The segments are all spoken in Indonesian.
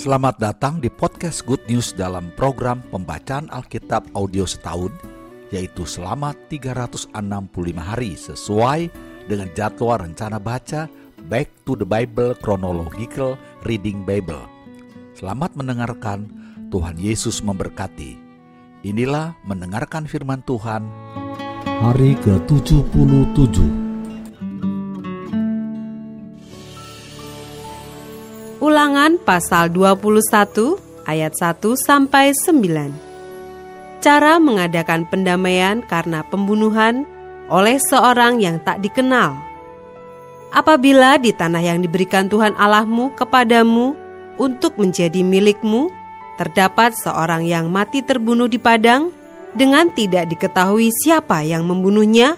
Selamat datang di podcast Good News dalam program pembacaan Alkitab audio setahun, yaitu selama 365 hari sesuai dengan jadwal rencana baca Back to the Bible Chronological Reading Bible. Selamat mendengarkan, Tuhan Yesus memberkati. Inilah mendengarkan firman Tuhan. Hari ke-77 pasal 21 ayat 1 sampai 9. Cara mengadakan pendamaian karena pembunuhan oleh seorang yang tak dikenal. Apabila di tanah yang diberikan Tuhan Allahmu kepadamu untuk menjadi milikmu, terdapat seorang yang mati terbunuh di padang dengan tidak diketahui siapa yang membunuhnya,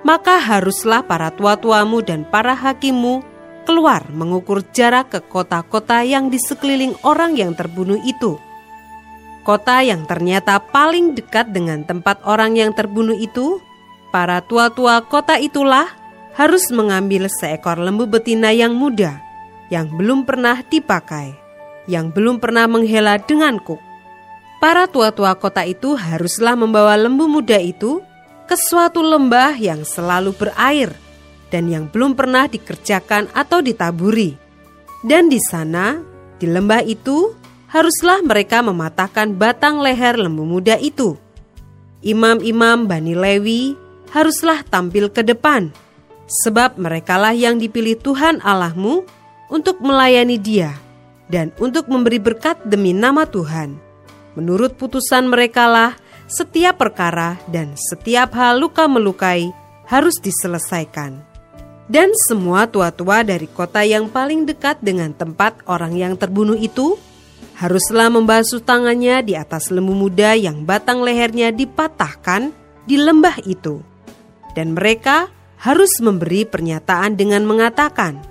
maka haruslah para tua-tuamu dan para hakimu keluar mengukur jarak ke kota-kota yang di sekeliling orang yang terbunuh itu. Kota yang ternyata paling dekat dengan tempat orang yang terbunuh itu, para tua-tua kota itulah harus mengambil seekor lembu betina yang muda, yang belum pernah dipakai, yang belum pernah menghela dengan kuk. Para tua-tua kota itu haruslah membawa lembu muda itu ke suatu lembah yang selalu berair, dan yang belum pernah dikerjakan atau ditaburi. Dan di sana, di lembah itu, haruslah mereka mematahkan batang leher lembu muda itu. Imam-imam Bani Lewi haruslah tampil ke depan, sebab merekalah yang dipilih Tuhan Allahmu untuk melayani dia dan untuk memberi berkat demi nama Tuhan. Menurut putusan merekalah, setiap perkara dan setiap hal luka melukai harus diselesaikan dan semua tua-tua dari kota yang paling dekat dengan tempat orang yang terbunuh itu haruslah membasuh tangannya di atas lembu muda yang batang lehernya dipatahkan di lembah itu. Dan mereka harus memberi pernyataan dengan mengatakan,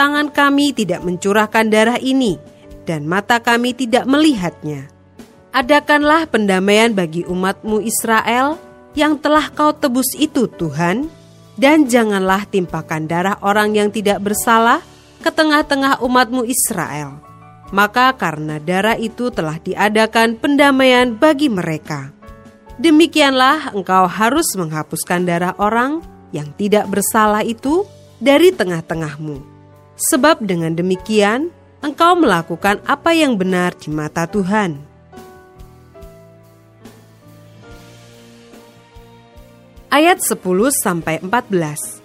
"Tangan kami tidak mencurahkan darah ini, dan mata kami tidak melihatnya." Adakanlah pendamaian bagi umatmu Israel yang telah kau tebus itu, Tuhan, dan janganlah timpakan darah orang yang tidak bersalah ke tengah-tengah umatmu Israel. Maka karena darah itu telah diadakan pendamaian bagi mereka. Demikianlah engkau harus menghapuskan darah orang yang tidak bersalah itu dari tengah-tengahmu. Sebab dengan demikian engkau melakukan apa yang benar di mata Tuhan. Ayat 10 sampai 14.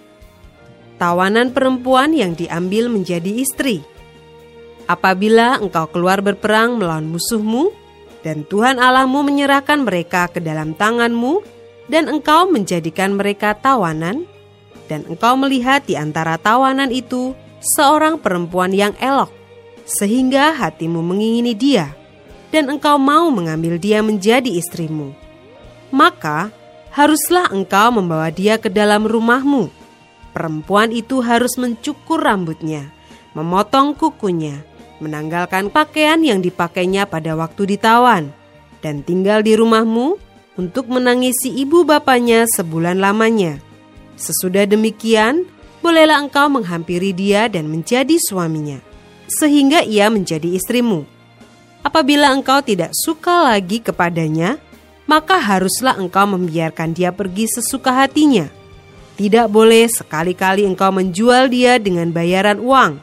Tawanan perempuan yang diambil menjadi istri. Apabila engkau keluar berperang melawan musuhmu dan Tuhan Allahmu menyerahkan mereka ke dalam tanganmu dan engkau menjadikan mereka tawanan dan engkau melihat di antara tawanan itu seorang perempuan yang elok sehingga hatimu mengingini dia dan engkau mau mengambil dia menjadi istrimu. Maka haruslah engkau membawa dia ke dalam rumahmu. Perempuan itu harus mencukur rambutnya, memotong kukunya, menanggalkan pakaian yang dipakainya pada waktu ditawan, dan tinggal di rumahmu untuk menangisi ibu bapaknya sebulan lamanya. Sesudah demikian, bolehlah engkau menghampiri dia dan menjadi suaminya, sehingga ia menjadi istrimu. Apabila engkau tidak suka lagi kepadanya, maka haruslah engkau membiarkan dia pergi sesuka hatinya. Tidak boleh sekali-kali engkau menjual dia dengan bayaran uang.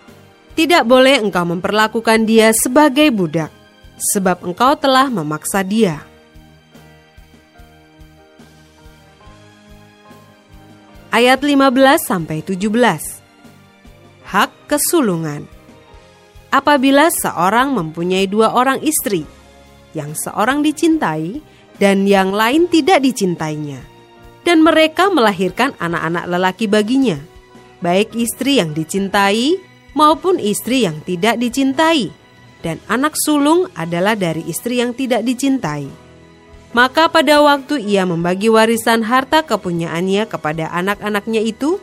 Tidak boleh engkau memperlakukan dia sebagai budak, sebab engkau telah memaksa dia. Ayat 15 sampai 17. Hak kesulungan. Apabila seorang mempunyai dua orang istri, yang seorang dicintai dan yang lain tidak dicintainya. Dan mereka melahirkan anak-anak lelaki baginya, baik istri yang dicintai maupun istri yang tidak dicintai, dan anak sulung adalah dari istri yang tidak dicintai. Maka pada waktu ia membagi warisan harta kepunyaannya kepada anak-anaknya itu,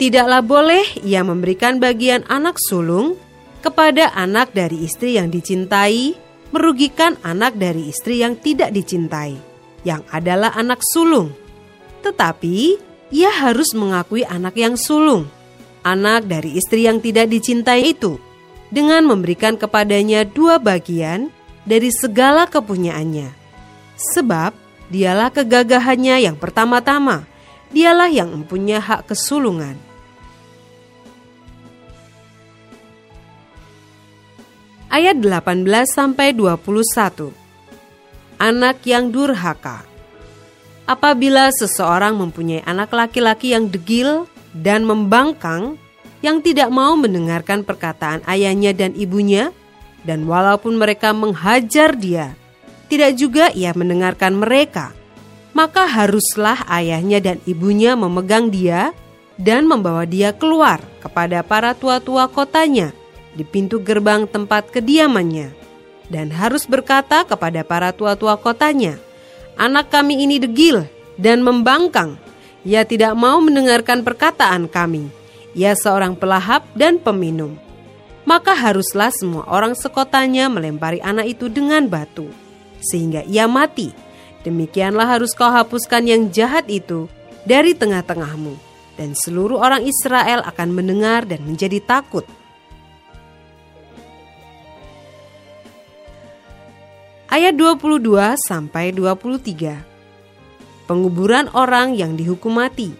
tidaklah boleh ia memberikan bagian anak sulung kepada anak dari istri yang dicintai merugikan anak dari istri yang tidak dicintai, yang adalah anak sulung. Tetapi ia harus mengakui anak yang sulung, anak dari istri yang tidak dicintai itu. dengan memberikan kepadanya dua bagian dari segala kepunyaannya. Sebab dialah kegagahannya yang pertama-tama, dialah yang mempunyai hak kesulungan. Ayat 18 sampai 21. Anak yang durhaka. Apabila seseorang mempunyai anak laki-laki yang degil dan membangkang, yang tidak mau mendengarkan perkataan ayahnya dan ibunya, dan walaupun mereka menghajar dia, tidak juga ia mendengarkan mereka, maka haruslah ayahnya dan ibunya memegang dia dan membawa dia keluar kepada para tua-tua kotanya di pintu gerbang tempat kediamannya, dan harus berkata kepada para tua-tua kotanya, "Anak kami ini degil dan membangkang, ia tidak mau mendengarkan perkataan kami." ia seorang pelahap dan peminum. Maka haruslah semua orang sekotanya melempari anak itu dengan batu, sehingga ia mati. Demikianlah harus kau hapuskan yang jahat itu dari tengah-tengahmu, dan seluruh orang Israel akan mendengar dan menjadi takut. Ayat 22 sampai 23. Penguburan orang yang dihukum mati.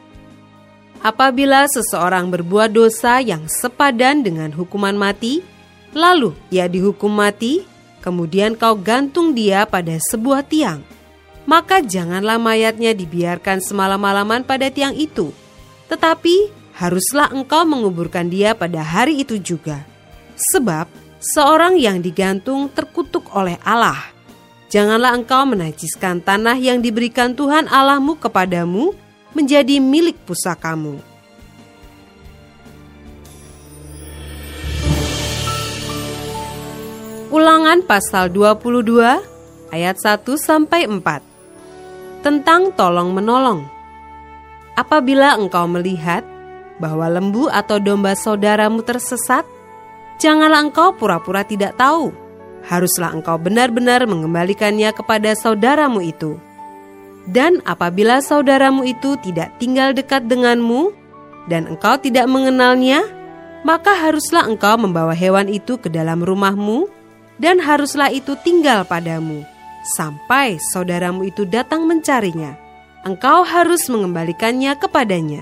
Apabila seseorang berbuat dosa yang sepadan dengan hukuman mati, lalu ia dihukum mati, kemudian kau gantung dia pada sebuah tiang, maka janganlah mayatnya dibiarkan semalam-malaman pada tiang itu, tetapi haruslah engkau menguburkan dia pada hari itu juga. Sebab seorang yang digantung terkutuk oleh Allah. Janganlah engkau menajiskan tanah yang diberikan Tuhan Allahmu kepadamu, menjadi milik pusakamu. Ulangan pasal 22 ayat 1 sampai 4. Tentang tolong menolong. Apabila engkau melihat bahwa lembu atau domba saudaramu tersesat, janganlah engkau pura-pura tidak tahu. Haruslah engkau benar-benar mengembalikannya kepada saudaramu itu dan apabila saudaramu itu tidak tinggal dekat denganmu dan engkau tidak mengenalnya, maka haruslah engkau membawa hewan itu ke dalam rumahmu dan haruslah itu tinggal padamu sampai saudaramu itu datang mencarinya. Engkau harus mengembalikannya kepadanya.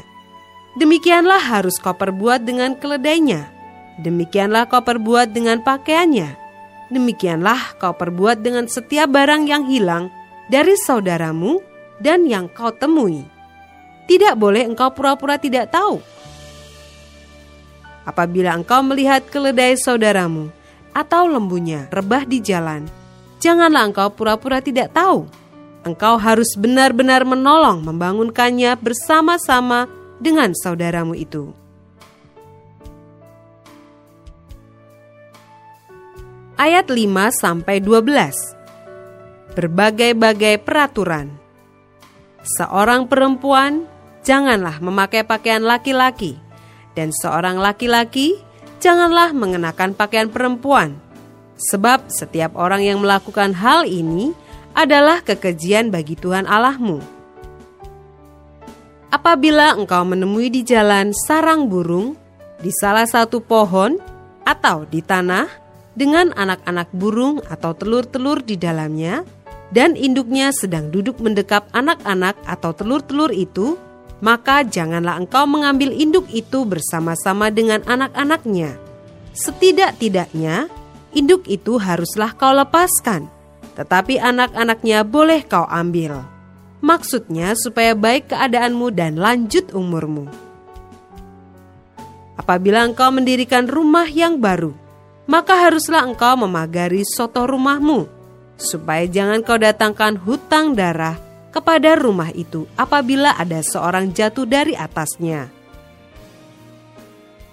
Demikianlah harus kau perbuat dengan keledainya. Demikianlah kau perbuat dengan pakaiannya. Demikianlah kau perbuat dengan setiap barang yang hilang dari saudaramu dan yang kau temui. Tidak boleh engkau pura-pura tidak tahu. Apabila engkau melihat keledai saudaramu atau lembunya rebah di jalan, janganlah engkau pura-pura tidak tahu. Engkau harus benar-benar menolong membangunkannya bersama-sama dengan saudaramu itu. Ayat 5 sampai 12. Berbagai-bagai peraturan seorang perempuan janganlah memakai pakaian laki-laki, dan seorang laki-laki janganlah mengenakan pakaian perempuan, sebab setiap orang yang melakukan hal ini adalah kekejian bagi Tuhan Allahmu. Apabila engkau menemui di jalan sarang burung, di salah satu pohon, atau di tanah, dengan anak-anak burung atau telur-telur di dalamnya, dan induknya sedang duduk mendekap anak-anak atau telur-telur itu, maka janganlah engkau mengambil induk itu bersama-sama dengan anak-anaknya. Setidak-tidaknya, induk itu haruslah kau lepaskan, tetapi anak-anaknya boleh kau ambil. Maksudnya supaya baik keadaanmu dan lanjut umurmu. Apabila engkau mendirikan rumah yang baru, maka haruslah engkau memagari soto rumahmu, supaya jangan kau datangkan hutang darah kepada rumah itu apabila ada seorang jatuh dari atasnya.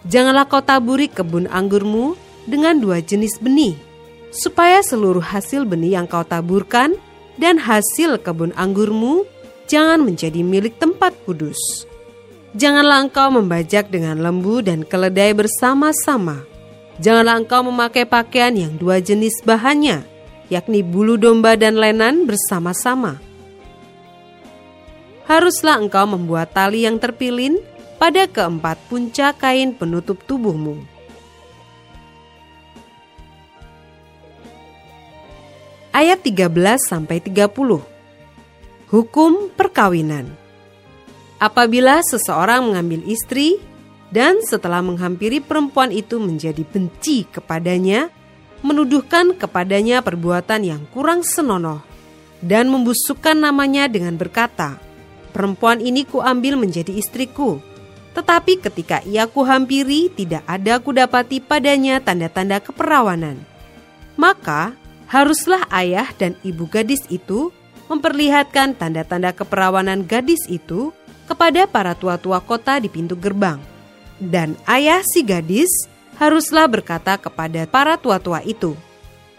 Janganlah kau taburi kebun anggurmu dengan dua jenis benih, supaya seluruh hasil benih yang kau taburkan dan hasil kebun anggurmu jangan menjadi milik tempat kudus. Janganlah engkau membajak dengan lembu dan keledai bersama-sama. Janganlah engkau memakai pakaian yang dua jenis bahannya, yakni bulu domba dan lenan bersama-sama. Haruslah engkau membuat tali yang terpilin pada keempat puncak kain penutup tubuhmu. Ayat 13 sampai 30. Hukum perkawinan. Apabila seseorang mengambil istri dan setelah menghampiri perempuan itu menjadi benci kepadanya, menuduhkan kepadanya perbuatan yang kurang senonoh dan membusukkan namanya dengan berkata, "Perempuan ini kuambil menjadi istriku." Tetapi ketika ia kuhampiri, tidak ada kudapati padanya tanda-tanda keperawanan. Maka haruslah ayah dan ibu gadis itu memperlihatkan tanda-tanda keperawanan gadis itu kepada para tua-tua kota di pintu gerbang. Dan ayah si gadis haruslah berkata kepada para tua-tua itu,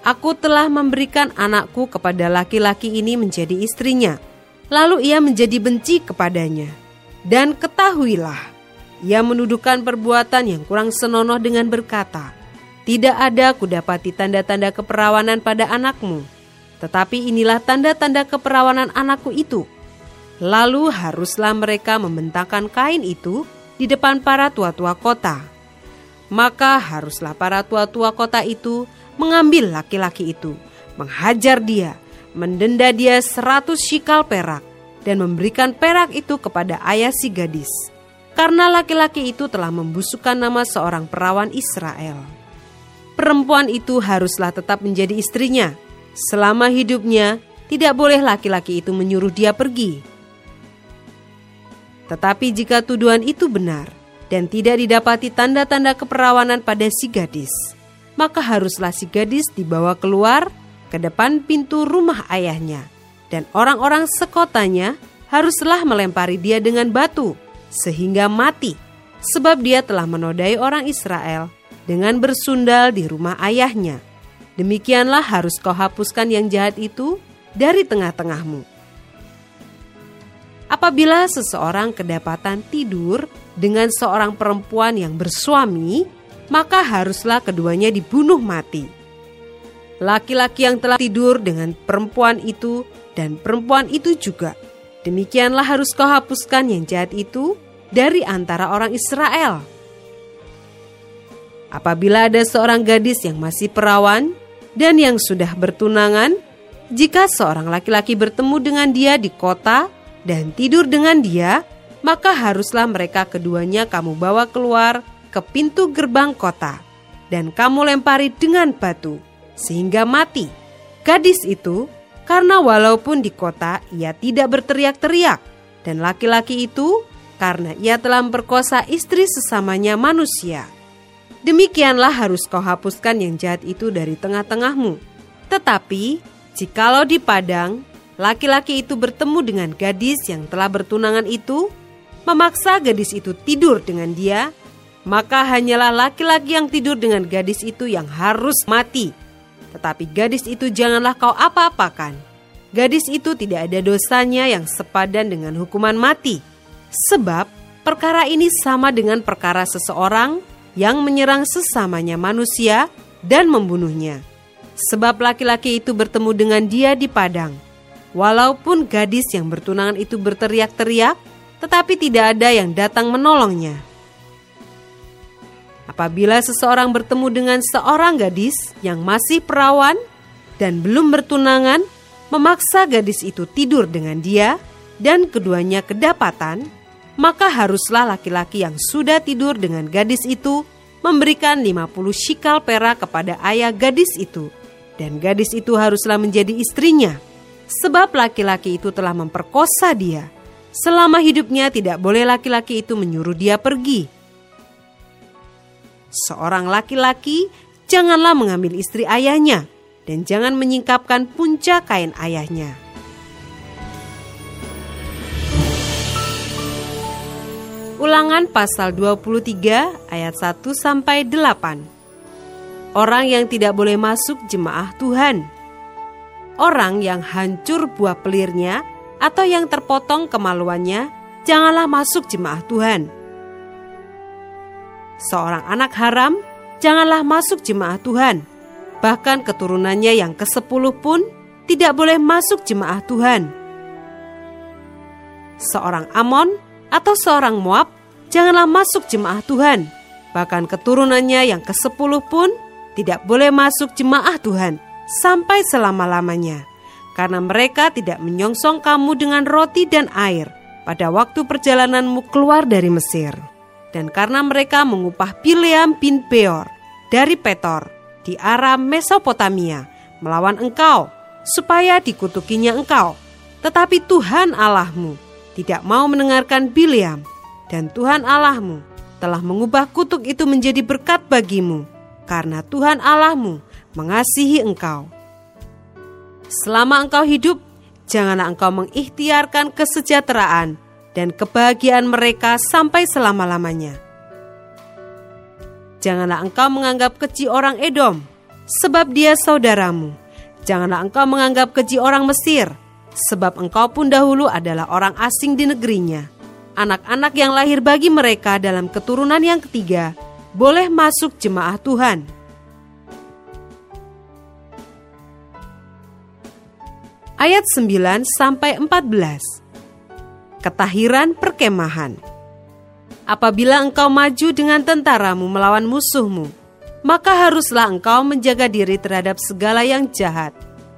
Aku telah memberikan anakku kepada laki-laki ini menjadi istrinya. Lalu ia menjadi benci kepadanya. Dan ketahuilah, ia menuduhkan perbuatan yang kurang senonoh dengan berkata, Tidak ada kudapati tanda-tanda keperawanan pada anakmu, tetapi inilah tanda-tanda keperawanan anakku itu. Lalu haruslah mereka membentangkan kain itu di depan para tua-tua kota. Maka haruslah para tua-tua kota itu mengambil laki-laki itu, menghajar dia, mendenda dia seratus shikal perak, dan memberikan perak itu kepada ayah si gadis. Karena laki-laki itu telah membusukkan nama seorang perawan Israel. Perempuan itu haruslah tetap menjadi istrinya. Selama hidupnya, tidak boleh laki-laki itu menyuruh dia pergi. Tetapi jika tuduhan itu benar dan tidak didapati tanda-tanda keperawanan pada si gadis, maka haruslah si gadis dibawa keluar ke depan pintu rumah ayahnya, dan orang-orang sekotanya haruslah melempari dia dengan batu sehingga mati, sebab dia telah menodai orang Israel dengan bersundal di rumah ayahnya. Demikianlah harus kau hapuskan yang jahat itu dari tengah-tengahmu. Apabila seseorang kedapatan tidur dengan seorang perempuan yang bersuami, maka haruslah keduanya dibunuh mati. Laki-laki yang telah tidur dengan perempuan itu dan perempuan itu juga. Demikianlah harus kau hapuskan yang jahat itu dari antara orang Israel. Apabila ada seorang gadis yang masih perawan dan yang sudah bertunangan, jika seorang laki-laki bertemu dengan dia di kota dan tidur dengan dia, maka haruslah mereka keduanya kamu bawa keluar ke pintu gerbang kota, dan kamu lempari dengan batu, sehingga mati. Gadis itu, karena walaupun di kota ia tidak berteriak-teriak, dan laki-laki itu karena ia telah memperkosa istri sesamanya manusia. Demikianlah harus kau hapuskan yang jahat itu dari tengah-tengahmu. Tetapi, jikalau di padang, laki-laki itu bertemu dengan gadis yang telah bertunangan itu, memaksa gadis itu tidur dengan dia, maka hanyalah laki-laki yang tidur dengan gadis itu yang harus mati. Tetapi gadis itu janganlah kau apa-apakan. Gadis itu tidak ada dosanya yang sepadan dengan hukuman mati. Sebab perkara ini sama dengan perkara seseorang yang menyerang sesamanya manusia dan membunuhnya. Sebab laki-laki itu bertemu dengan dia di padang. Walaupun gadis yang bertunangan itu berteriak-teriak, tetapi tidak ada yang datang menolongnya. Apabila seseorang bertemu dengan seorang gadis yang masih perawan dan belum bertunangan, memaksa gadis itu tidur dengan dia, dan keduanya kedapatan, maka haruslah laki-laki yang sudah tidur dengan gadis itu memberikan 50 shikal perak kepada ayah gadis itu, dan gadis itu haruslah menjadi istrinya, sebab laki-laki itu telah memperkosa dia. Selama hidupnya tidak boleh laki-laki itu menyuruh dia pergi seorang laki-laki janganlah mengambil istri ayahnya dan jangan menyingkapkan punca kain ayahnya. Ulangan pasal 23 ayat 1 sampai 8. Orang yang tidak boleh masuk jemaah Tuhan. Orang yang hancur buah pelirnya atau yang terpotong kemaluannya, janganlah masuk jemaah Tuhan seorang anak haram, janganlah masuk jemaah Tuhan. Bahkan keturunannya yang ke-10 pun tidak boleh masuk jemaah Tuhan. Seorang Amon atau seorang Moab janganlah masuk jemaah Tuhan. Bahkan keturunannya yang ke-10 pun tidak boleh masuk jemaah Tuhan. Sampai selama-lamanya, karena mereka tidak menyongsong kamu dengan roti dan air pada waktu perjalananmu keluar dari Mesir. Dan karena mereka mengupah Bileam bin Beor dari Petor di arah Mesopotamia melawan engkau, supaya dikutukinya engkau. Tetapi Tuhan Allahmu tidak mau mendengarkan Bileam, dan Tuhan Allahmu telah mengubah kutuk itu menjadi berkat bagimu, karena Tuhan Allahmu mengasihi engkau. Selama engkau hidup, janganlah engkau mengikhtiarkan kesejahteraan dan kebahagiaan mereka sampai selama-lamanya. Janganlah engkau menganggap keji orang Edom, sebab dia saudaramu. Janganlah engkau menganggap keji orang Mesir, sebab engkau pun dahulu adalah orang asing di negerinya. Anak-anak yang lahir bagi mereka dalam keturunan yang ketiga boleh masuk jemaah Tuhan ayat 9 sampai 14. Ketahiran perkemahan. Apabila engkau maju dengan tentaramu melawan musuhmu, maka haruslah engkau menjaga diri terhadap segala yang jahat.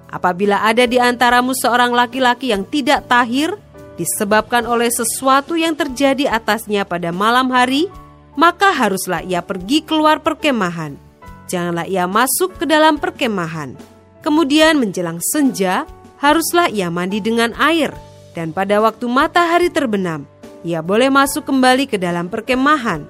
Apabila ada di antaramu seorang laki-laki yang tidak tahir disebabkan oleh sesuatu yang terjadi atasnya pada malam hari, maka haruslah ia pergi keluar perkemahan. Janganlah ia masuk ke dalam perkemahan. Kemudian menjelang senja, haruslah ia mandi dengan air, dan pada waktu matahari terbenam, ia boleh masuk kembali ke dalam perkemahan.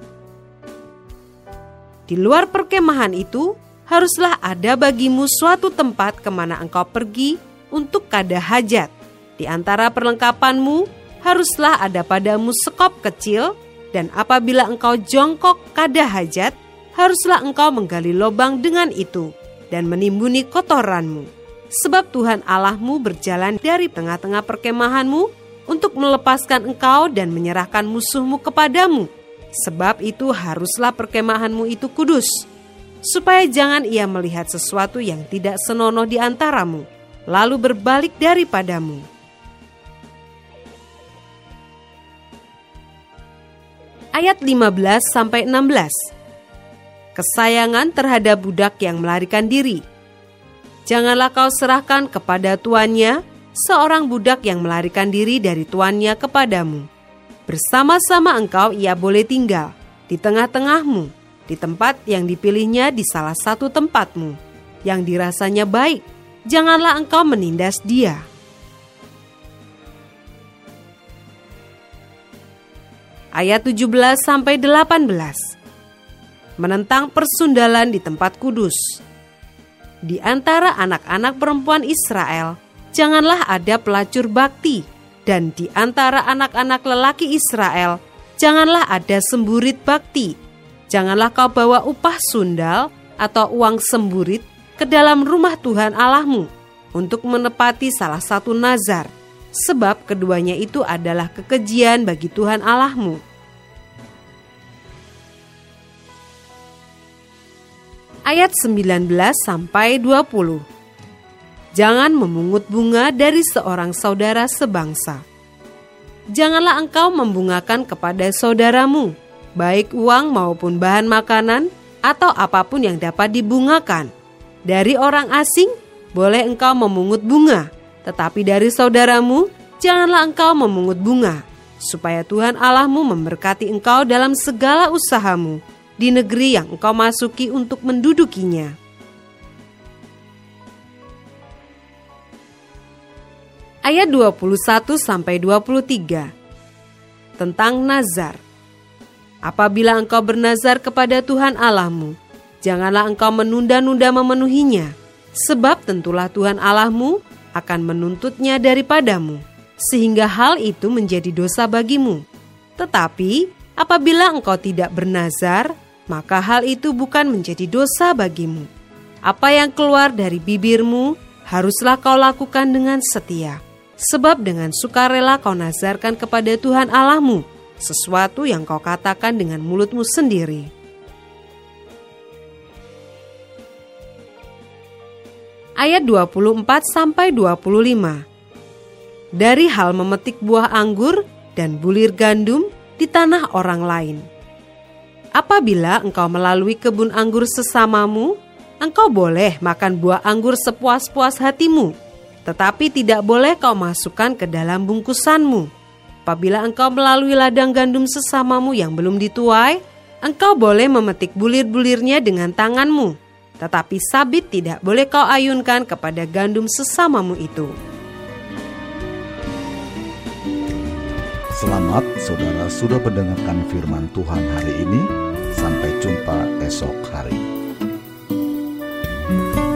Di luar perkemahan itu, haruslah ada bagimu suatu tempat ke mana engkau pergi untuk kada hajat. Di antara perlengkapanmu, haruslah ada padamu sekop kecil, dan apabila engkau jongkok kada hajat, haruslah engkau menggali lubang dengan itu dan menimbuni kotoranmu sebab Tuhan Allahmu berjalan dari tengah-tengah perkemahanmu untuk melepaskan engkau dan menyerahkan musuhmu kepadamu. Sebab itu haruslah perkemahanmu itu kudus, supaya jangan ia melihat sesuatu yang tidak senonoh di antaramu, lalu berbalik daripadamu. Ayat 15 sampai 16. Kesayangan terhadap budak yang melarikan diri janganlah kau serahkan kepada tuannya seorang budak yang melarikan diri dari tuannya kepadamu. Bersama-sama engkau ia boleh tinggal di tengah-tengahmu, di tempat yang dipilihnya di salah satu tempatmu, yang dirasanya baik. Janganlah engkau menindas dia. Ayat 17 sampai 18. Menentang persundalan di tempat kudus di antara anak-anak perempuan Israel, janganlah ada pelacur bakti, dan di antara anak-anak lelaki Israel, janganlah ada semburit bakti. Janganlah kau bawa upah sundal atau uang semburit ke dalam rumah Tuhan Allahmu untuk menepati salah satu nazar, sebab keduanya itu adalah kekejian bagi Tuhan Allahmu. Ayat 19 sampai 20. Jangan memungut bunga dari seorang saudara sebangsa. Janganlah engkau membungakan kepada saudaramu, baik uang maupun bahan makanan atau apa pun yang dapat dibungakan. Dari orang asing boleh engkau memungut bunga, tetapi dari saudaramu janganlah engkau memungut bunga, supaya Tuhan Allahmu memberkati engkau dalam segala usahamu di negeri yang engkau masuki untuk mendudukinya. Ayat 21 sampai 23 tentang nazar. Apabila engkau bernazar kepada Tuhan Allahmu, janganlah engkau menunda-nunda memenuhinya, sebab tentulah Tuhan Allahmu akan menuntutnya daripadamu, sehingga hal itu menjadi dosa bagimu. Tetapi apabila engkau tidak bernazar, maka hal itu bukan menjadi dosa bagimu. Apa yang keluar dari bibirmu haruslah kau lakukan dengan setia, sebab dengan sukarela kau nazarkan kepada Tuhan Allahmu sesuatu yang kau katakan dengan mulutmu sendiri. Ayat 24 sampai 25. Dari hal memetik buah anggur dan bulir gandum di tanah orang lain Apabila engkau melalui kebun anggur sesamamu, Engkau boleh makan buah anggur sepuas-puas hatimu, tetapi tidak boleh kau masukkan ke dalam bungkusanmu. Apabila engkau melalui ladang gandum sesamamu yang belum dituai, engkau boleh memetik bulir-bulirnya dengan tanganmu, tetapi sabit tidak boleh kau ayunkan kepada gandum sesamamu itu. Selamat saudara sudah mendengarkan firman Tuhan hari ini. Sampai jumpa esok hari. thank you